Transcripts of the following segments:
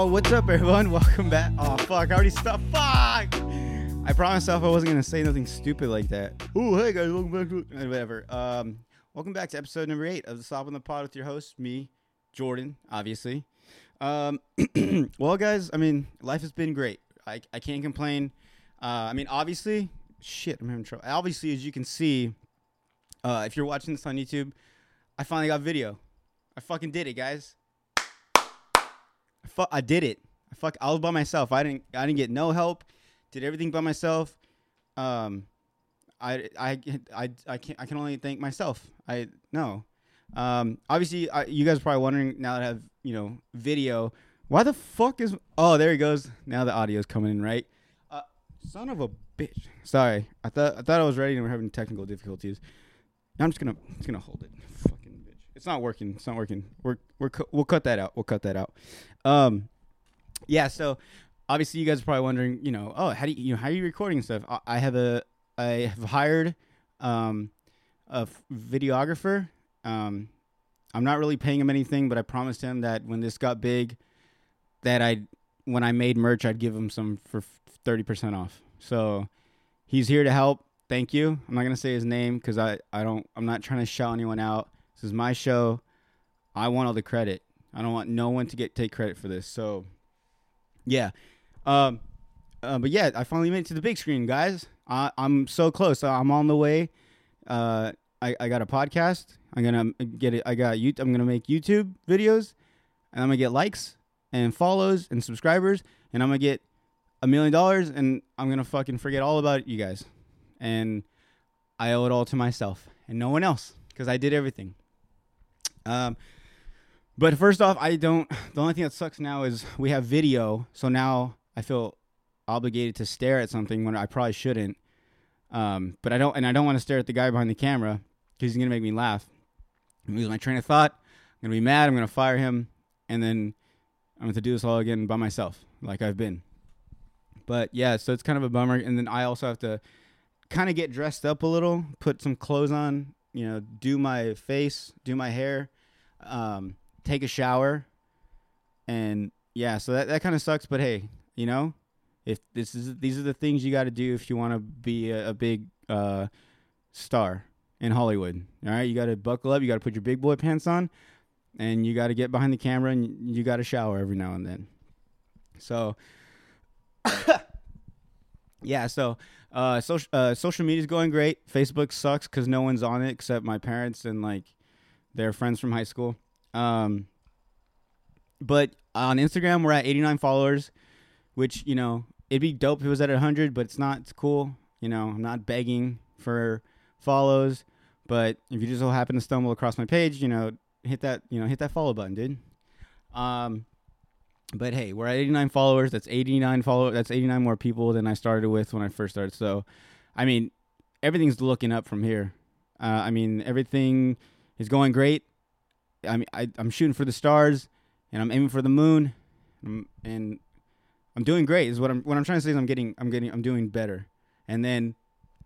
Oh, what's up, everyone? Welcome back. Oh, fuck. I already stopped. Fuck. I promised myself I wasn't going to say nothing stupid like that. Oh, hey, guys. Welcome back to. Whatever. Um, welcome back to episode number eight of the Stop on the Pod with your host, me, Jordan, obviously. Um, well, guys, I mean, life has been great. I, I can't complain. Uh, I mean, obviously, shit, I'm having trouble. Obviously, as you can see, uh, if you're watching this on YouTube, I finally got video. I fucking did it, guys. I, fu- I did it. I fuck. I was by myself. I didn't. I didn't get no help. Did everything by myself. Um, I I I I can I can only thank myself. I no. Um, obviously, I, you guys are probably wondering now that I have you know video. Why the fuck is? Oh, there he goes. Now the audio's coming in right. Uh, son of a bitch. Sorry. I thought I thought I was ready and we're having technical difficulties. Now I'm just gonna just gonna hold it. It's not working. It's not working. We're we're cu- we'll cut that out. We'll cut that out. Um, yeah. So obviously you guys are probably wondering, you know, oh, how do you, you know, how are you recording stuff? I, I have a, I have hired, um, a f- videographer. Um, I'm not really paying him anything, but I promised him that when this got big, that I, when I made merch, I'd give him some for thirty percent off. So he's here to help. Thank you. I'm not gonna say his name because I, I don't, I'm not trying to shout anyone out. This is my show. I want all the credit. I don't want no one to get take credit for this. So, yeah. Um, uh, but yeah, I finally made it to the big screen, guys. I, I'm so close. I'm on the way. Uh, I, I got a podcast. I'm gonna get it. I got you. I'm gonna make YouTube videos, and I'm gonna get likes and follows and subscribers, and I'm gonna get a million dollars, and I'm gonna fucking forget all about you guys, and I owe it all to myself and no one else because I did everything. Um, but first off, I don't. The only thing that sucks now is we have video, so now I feel obligated to stare at something when I probably shouldn't. Um, but I don't, and I don't want to stare at the guy behind the camera because he's gonna make me laugh. I'm gonna lose my train of thought. I'm gonna be mad. I'm gonna fire him, and then I'm gonna do this all again by myself, like I've been. But yeah, so it's kind of a bummer. And then I also have to kind of get dressed up a little, put some clothes on, you know, do my face, do my hair, um, take a shower, and yeah, so that that kind of sucks. But hey, you know, if this is these are the things you got to do if you want to be a, a big uh, star in Hollywood. All right, you got to buckle up. You got to put your big boy pants on, and you got to get behind the camera, and you got to shower every now and then. So. yeah, so uh, social uh, social media is going great. Facebook sucks because no one's on it except my parents and like their friends from high school. Um, but on Instagram, we're at 89 followers, which you know it'd be dope if it was at 100, but it's not. It's cool. You know, I'm not begging for follows, but if you just so happen to stumble across my page, you know, hit that you know hit that follow button, dude. Um, but hey, we're at 89 followers. That's 89 follow. That's 89 more people than I started with when I first started. So, I mean, everything's looking up from here. Uh, I mean, everything is going great. I mean, I, I'm shooting for the stars, and I'm aiming for the moon, and, and I'm doing great. Is what I'm what I'm trying to say is I'm getting I'm getting I'm doing better. And then,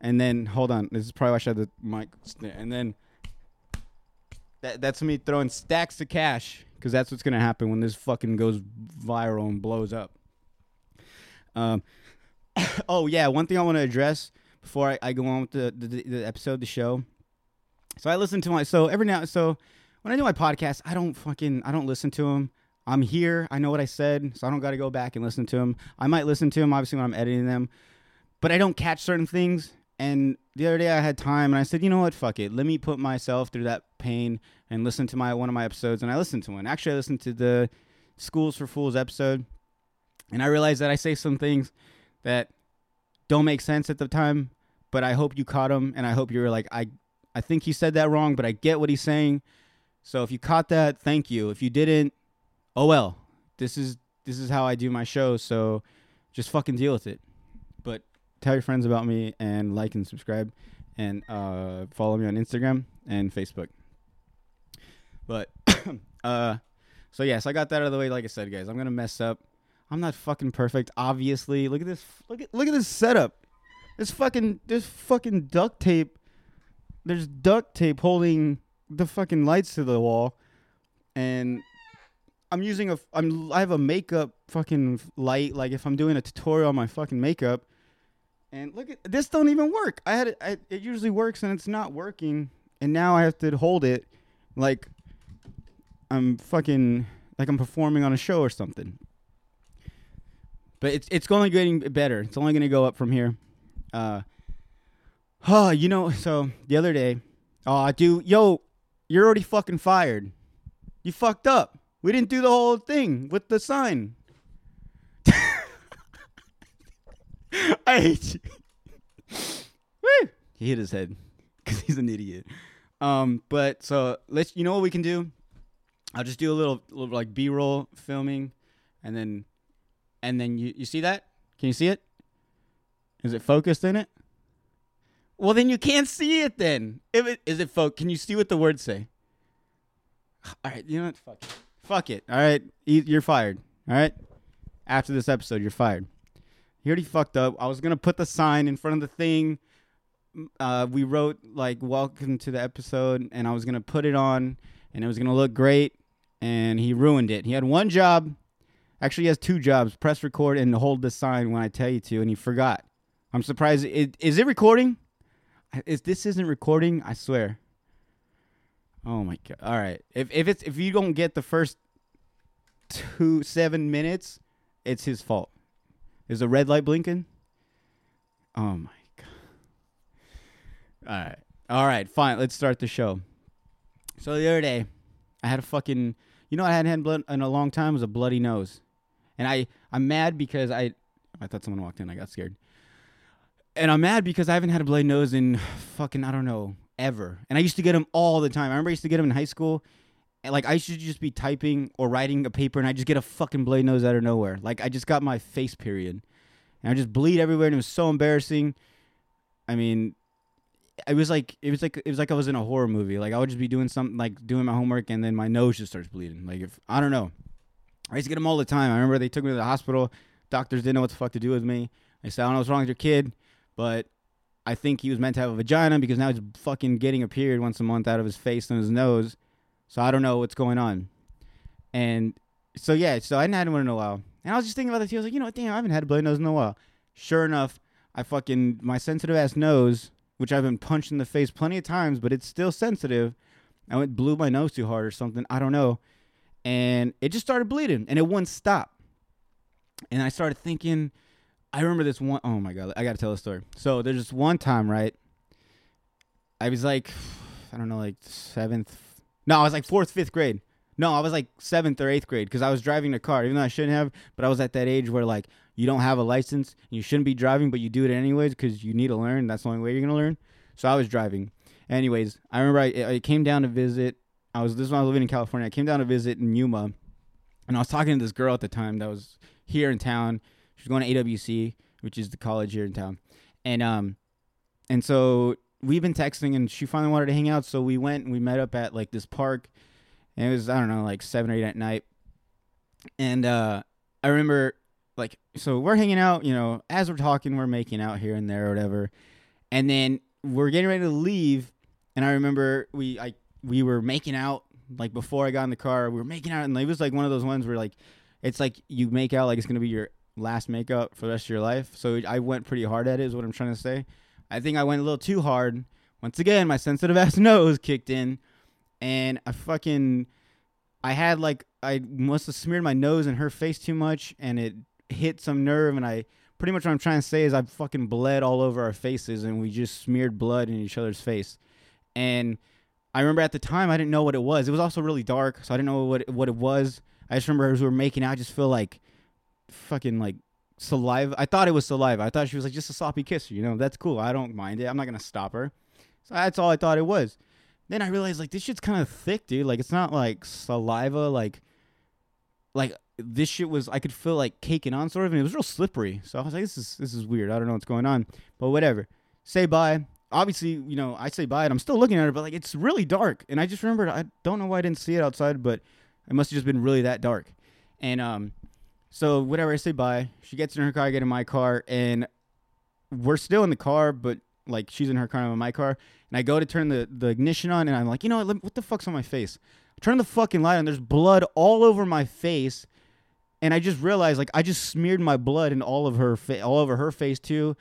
and then hold on. This is probably why I should have the mic. And then that that's me throwing stacks of cash because that's what's gonna happen when this fucking goes viral and blows up. Um. oh yeah, one thing I want to address before I, I go on with the, the the episode, the show. So I listen to my so every now so when I do my podcast, I don't fucking I don't listen to them. I'm here. I know what I said, so I don't got to go back and listen to them. I might listen to them obviously when I'm editing them, but I don't catch certain things. And the other day I had time and I said, you know what, fuck it. Let me put myself through that pain and listen to my one of my episodes. And I listened to one. Actually, I listened to the Schools for Fools episode, and I realized that I say some things that don't make sense at the time. But I hope you caught them, and I hope you were like, I, I think he said that wrong, but I get what he's saying. So if you caught that, thank you. If you didn't, oh well. This is this is how I do my show. So just fucking deal with it. But tell your friends about me and like and subscribe and uh, follow me on Instagram and Facebook. But uh, so yeah, so I got that out of the way. Like I said, guys, I'm gonna mess up. I'm not fucking perfect, obviously. Look at this. Look at look at this setup. This fucking this fucking duct tape. There's duct tape holding the fucking lights to the wall, and I'm using a I'm I have a makeup fucking light, like if I'm doing a tutorial on my fucking makeup. And look at this don't even work. I had it, I, it usually works and it's not working, and now I have to hold it like I'm fucking like I'm performing on a show or something. But it's it's only getting better. It's only gonna go up from here. Uh, oh, you know. So the other day, oh, dude, yo, you're already fucking fired. You fucked up. We didn't do the whole thing with the sign. I hate you. Woo! He hit his head because he's an idiot. Um, but so let's. You know what we can do? I'll just do a little, little like B-roll filming, and then, and then you you see that? Can you see it? Is it focused in it? Well, then you can't see it. Then if it is it focused, can you see what the words say? All right, you know what? Fuck it. Fuck it. All right, you're fired. All right. After this episode, you're fired. You already fucked up. I was gonna put the sign in front of the thing. Uh, we wrote like "Welcome to the episode," and I was gonna put it on, and it was gonna look great. And he ruined it. He had one job. Actually, he has two jobs: press record and hold the sign when I tell you to. And he forgot. I'm surprised. It, is it recording? If this isn't recording, I swear. Oh my god! All right. If if it's if you don't get the first two seven minutes, it's his fault. Is the red light blinking? Oh my god. All right. All right, fine. Let's start the show. So the other day, I had a fucking you know I hadn't had blood in a long time It was a bloody nose. And I I'm mad because I I thought someone walked in, I got scared. And I'm mad because I haven't had a bloody nose in fucking I don't know, ever. And I used to get them all the time. I remember I used to get them in high school And like I should just be typing or writing a paper and I just get a fucking blade nose out of nowhere. Like I just got my face period. And I just bleed everywhere and it was so embarrassing. I mean, it was like it was like it was like I was in a horror movie. Like I would just be doing something like doing my homework and then my nose just starts bleeding. Like if I don't know. I used to get them all the time. I remember they took me to the hospital. Doctors didn't know what the fuck to do with me. They said, I don't know what's wrong with your kid, but I think he was meant to have a vagina because now he's fucking getting a period once a month out of his face and his nose. So I don't know what's going on. And so yeah, so I hadn't had one in a while. And I was just thinking about this. I was like, you know what, damn, I haven't had a bloody nose in a while. Sure enough, I fucking my sensitive ass nose, which I've been punched in the face plenty of times, but it's still sensitive. I went blew my nose too hard or something. I don't know. And it just started bleeding and it wouldn't stop. And I started thinking, I remember this one oh my god, I gotta tell a story. So there's this one time, right? I was like, I don't know, like seventh, no, I was like fourth, fifth grade. No, I was like seventh or eighth grade because I was driving the car, even though I shouldn't have. But I was at that age where like you don't have a license, you shouldn't be driving, but you do it anyways because you need to learn. That's the only way you're gonna learn. So I was driving. Anyways, I remember I, I came down to visit. I was this when I was living in California. I came down to visit in Yuma, and I was talking to this girl at the time that was here in town. She was going to AWC, which is the college here in town, and um, and so we've been texting and she finally wanted to hang out. So we went and we met up at like this park. And it was i don't know like seven or eight at night. And uh i remember like so we're hanging out you know as we're talking we're making out here and there or whatever. And then we're getting ready to leave. And i remember we i we were making out like before i got in the car. We were making out. And it was like one of those ones where like it's like you make out like it's gonna be your last makeup for the rest of your life so i went pretty hard at it is what i'm trying to say I think I went a little too hard. Once again, my sensitive ass nose kicked in, and I fucking, I had like I must have smeared my nose in her face too much, and it hit some nerve, and I pretty much what I'm trying to say is I fucking bled all over our faces, and we just smeared blood in each other's face, and I remember at the time I didn't know what it was. It was also really dark, so I didn't know what it, what it was. I just remember as we were making out, I just feel like fucking like saliva. I thought it was saliva. I thought she was like just a sloppy kiss. You know, that's cool. I don't mind it. I'm not gonna stop her. So that's all I thought it was. Then I realized like this shit's kind of thick, dude. Like it's not like saliva. Like, like this shit was. I could feel like caking on sort of, and it was real slippery. So I was like, this is this is weird. I don't know what's going on, but whatever. Say bye. Obviously, you know, I say bye, and I'm still looking at her, but like it's really dark, and I just remembered. I don't know why I didn't see it outside, but it must have just been really that dark. And um, so whatever, I say bye. She gets in her car, I get in my car, and we're still in the car, but like she's in her car, I'm in my car, and I go to turn the, the ignition on, and I'm like, you know what? What the fuck's on my face? I turn the fucking light on. There's blood all over my face, and I just realized like I just smeared my blood in all of her fa- all over her face too.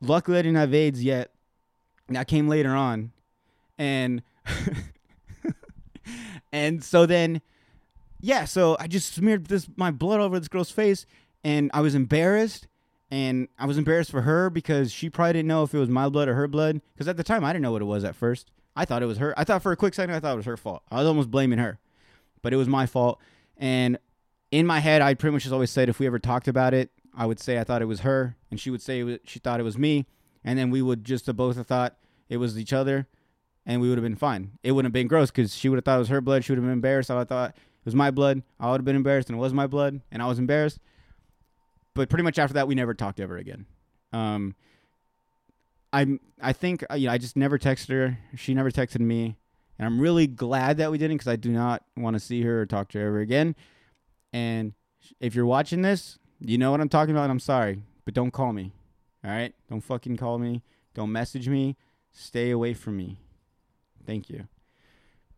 Luckily, I didn't have AIDS yet. That came later on, and and so then, yeah. So I just smeared this my blood over this girl's face, and I was embarrassed. And I was embarrassed for her because she probably didn't know if it was my blood or her blood. Because at the time, I didn't know what it was at first. I thought it was her. I thought for a quick second, I thought it was her fault. I was almost blaming her, but it was my fault. And in my head, I pretty much just always said if we ever talked about it, I would say I thought it was her, and she would say was, she thought it was me, and then we would just have both have thought it was each other, and we would have been fine. It wouldn't have been gross because she would have thought it was her blood. She would have been embarrassed. I thought was my blood. I would have been embarrassed, and it was my blood, and I was embarrassed. But pretty much after that, we never talked ever again. Um, I'm I think uh, you know I just never texted her. She never texted me, and I'm really glad that we didn't because I do not want to see her or talk to her ever again. And if you're watching this, you know what I'm talking about. And I'm sorry, but don't call me. All right, don't fucking call me. Don't message me. Stay away from me. Thank you.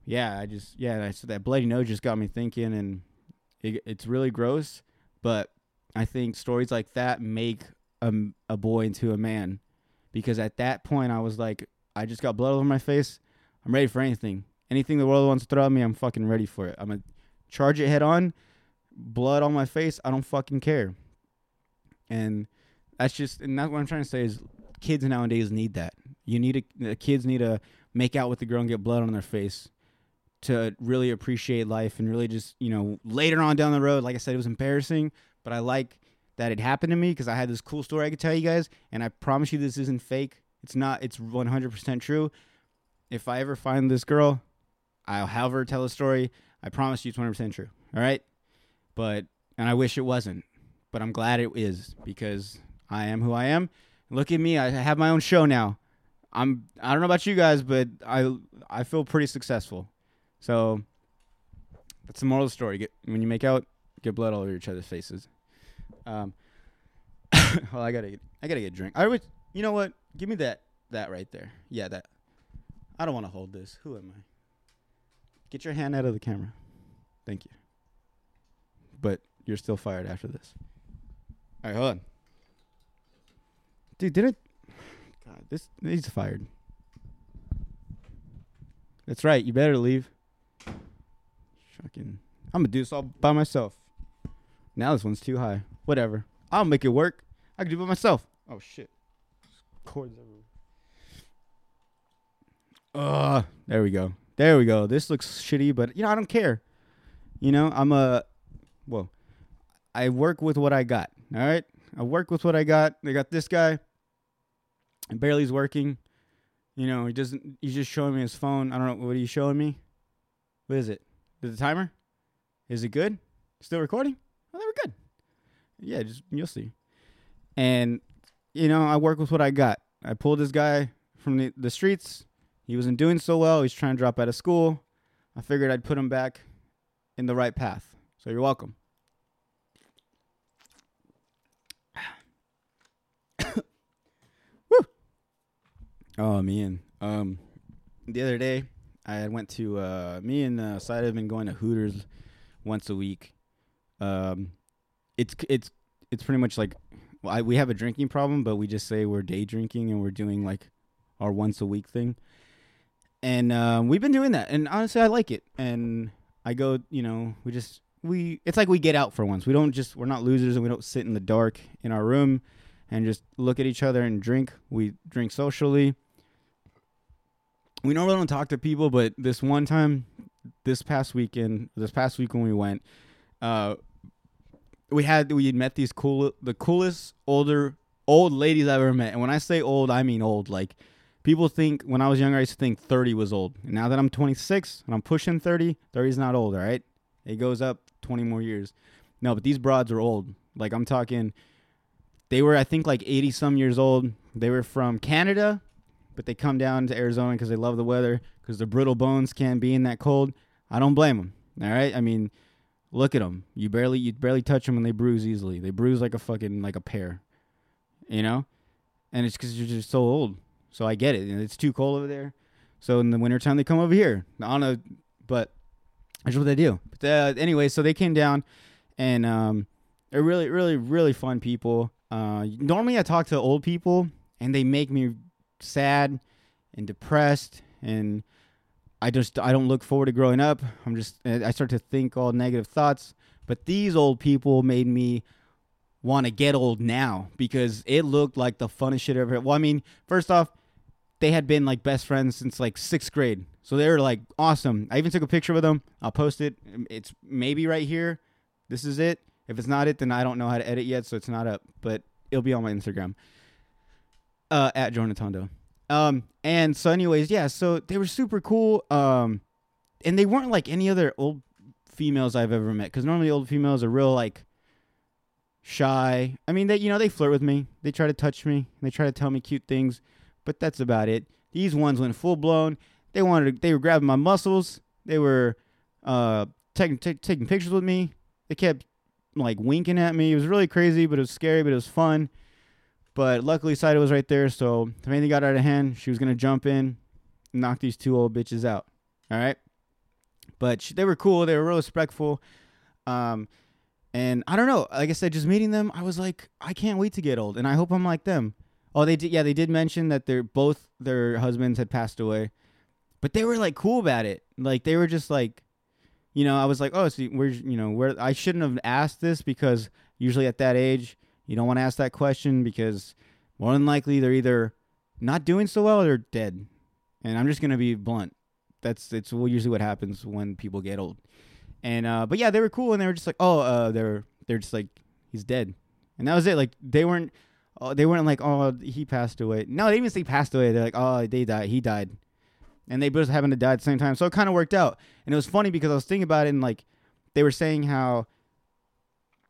Yeah, I just yeah, so that bloody nose just got me thinking, and it, it's really gross. But I think stories like that make a, a boy into a man because at that point I was like, I just got blood over my face. I'm ready for anything. Anything the world wants to throw at me, I'm fucking ready for it. I'm gonna charge it head on. Blood on my face, I don't fucking care. And that's just, and that's what I'm trying to say is, kids nowadays need that. You need a, the kids need to make out with the girl and get blood on their face to really appreciate life and really just, you know, later on down the road, like I said, it was embarrassing, but I like that it happened to me because I had this cool story I could tell you guys, and I promise you this isn't fake. It's not. It's 100% true. If I ever find this girl, I'll have her tell a story. I promise you it's 100% true. All right? But and I wish it wasn't, but I'm glad it is because I am who I am. Look at me. I have my own show now. I'm I don't know about you guys, but I I feel pretty successful. So that's the moral of the story. Get when you make out, get blood all over each other's faces. Um, well, I gotta get, I gotta get a drink. I would, you know what? Give me that, that right there. Yeah, that. I don't want to hold this. Who am I? Get your hand out of the camera. Thank you. But you're still fired after this. All right, hold on. Dude, did it? God, this he's fired. That's right. You better leave. Fucking, I'm gonna do this all by myself. Now this one's too high. Whatever. I'll make it work. I can do it by myself. Oh shit. Cords everywhere. Uh, there we go. There we go. This looks shitty, but you know, I don't care. You know, I'm a well, I work with what I got. All right? I work with what I got. They got this guy. Barely's working. You know, he doesn't he's just showing me his phone. I don't know what are you showing me? What is it? Is the timer? Is it good? Still recording? Oh, they were good. Yeah, just you'll see. And you know, I work with what I got. I pulled this guy from the, the streets. He wasn't doing so well. He's trying to drop out of school. I figured I'd put him back in the right path. So you're welcome. Woo. Oh man. Um the other day I went to uh me and uh Side have been going to Hooters once a week. Um it's it's it's pretty much like well, I, we have a drinking problem, but we just say we're day drinking and we're doing like our once a week thing. And uh, we've been doing that, and honestly, I like it. And I go, you know, we just we it's like we get out for once. We don't just we're not losers, and we don't sit in the dark in our room and just look at each other and drink. We drink socially. We normally don't talk to people, but this one time, this past weekend, this past week when we went, uh, we had we had met these cool the coolest older old ladies I've ever met. And when I say old, I mean old. Like people think when I was younger, I used to think 30 was old. And now that I'm 26 and I'm pushing 30, 30 is not old, all right? It goes up 20 more years. No, but these broads are old. Like I'm talking they were I think like 80 some years old. They were from Canada, but they come down to Arizona because they love the weather because their brittle bones can't be in that cold. I don't blame them. All right? I mean, Look at them. You barely you barely touch them and they bruise easily. They bruise like a fucking like a pear, you know. And it's because you're just so old. So I get it. It's too cold over there. So in the wintertime they come over here. Don't know, but that's what they do. But uh, anyway, so they came down, and um, they're really, really, really fun people. Uh, normally, I talk to old people, and they make me sad and depressed, and I just I don't look forward to growing up. I'm just I start to think all negative thoughts. But these old people made me want to get old now because it looked like the funnest shit ever. Well, I mean, first off, they had been like best friends since like sixth grade. So they were like awesome. I even took a picture with them. I'll post it. It's maybe right here. This is it. If it's not it, then I don't know how to edit yet, so it's not up. But it'll be on my Instagram. Uh, at Jonatondo. Um, and so anyways, yeah, so they were super cool. Um, and they weren't like any other old females I've ever met. Because normally old females are real like shy. I mean, they you know they flirt with me. They try to touch me. They try to tell me cute things, but that's about it. These ones went full blown. They wanted. To, they were grabbing my muscles. They were uh taking t- taking pictures with me. They kept like winking at me. It was really crazy, but it was scary, but it was fun. But luckily, Saida was right there, so if anything got out of hand, she was gonna jump in, knock these two old bitches out. All right. But she, they were cool. They were real respectful. Um, and I don't know. Like I said, just meeting them, I was like, I can't wait to get old, and I hope I'm like them. Oh, they did. Yeah, they did mention that they're both their husbands had passed away, but they were like cool about it. Like they were just like, you know, I was like, oh, so we're you know where I shouldn't have asked this because usually at that age you don't want to ask that question because more than likely they're either not doing so well or they're dead. And I'm just gonna be blunt. That's it's usually what happens when people get old. And uh, but yeah, they were cool, and they were just like, oh, uh, they're they're just like he's dead, and that was it. Like they weren't, uh, they weren't like, oh, he passed away. No, they didn't even say passed away. They're like, oh, they died. He died, and they both happened to die at the same time. So it kind of worked out, and it was funny because I was thinking about it, and like they were saying how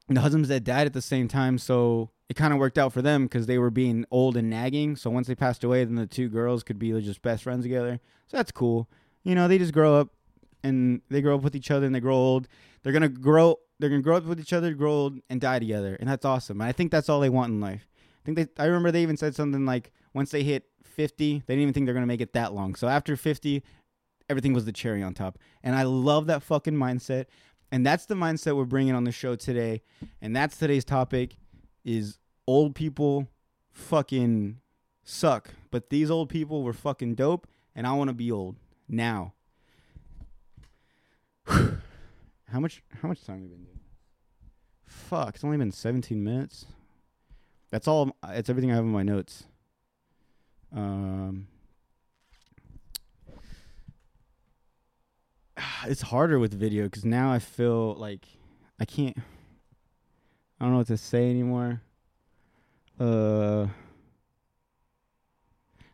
the husbands that died at the same time, so it kind of worked out for them because they were being old and nagging. So once they passed away, then the two girls could be just best friends together. So that's cool. You know, they just grow up and they grow up with each other and they grow old. They're gonna grow. They're gonna grow up with each other, grow old, and die together, and that's awesome. And I think that's all they want in life. I think they. I remember they even said something like once they hit 50, they didn't even think they're gonna make it that long. So after 50, everything was the cherry on top. And I love that fucking mindset. And that's the mindset we're bringing on the show today. And that's today's topic: is old people fucking suck, but these old people were fucking dope, and I want to be old now. how much how much time have we been doing? Fuck, it's only been 17 minutes. That's all it's everything I have in my notes. Um it's harder with video cuz now I feel like I can't I don't know what to say anymore. Uh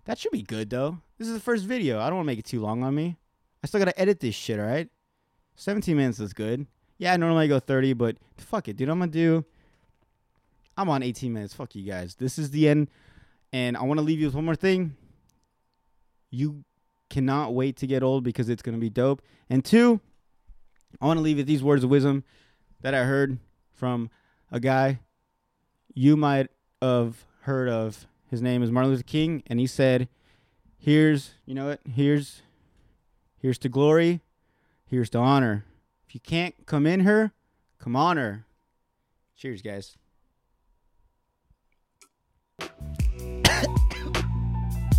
That should be good though. This is the first video. I don't want to make it too long on me. I still got to edit this shit, all right? 17 minutes is good. Yeah, normally I go 30, but fuck it, dude. I'm gonna do. I'm on 18 minutes. Fuck you guys. This is the end, and I want to leave you with one more thing. You cannot wait to get old because it's gonna be dope. And two, I want to leave you with these words of wisdom that I heard from a guy you might have heard of. His name is Martin Luther King, and he said, "Here's, you know what? Here's, here's to glory." Here's to honor. If you can't come in her, come on her. Cheers, guys.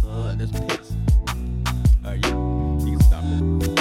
uh, Uh, Are you? You can stop it.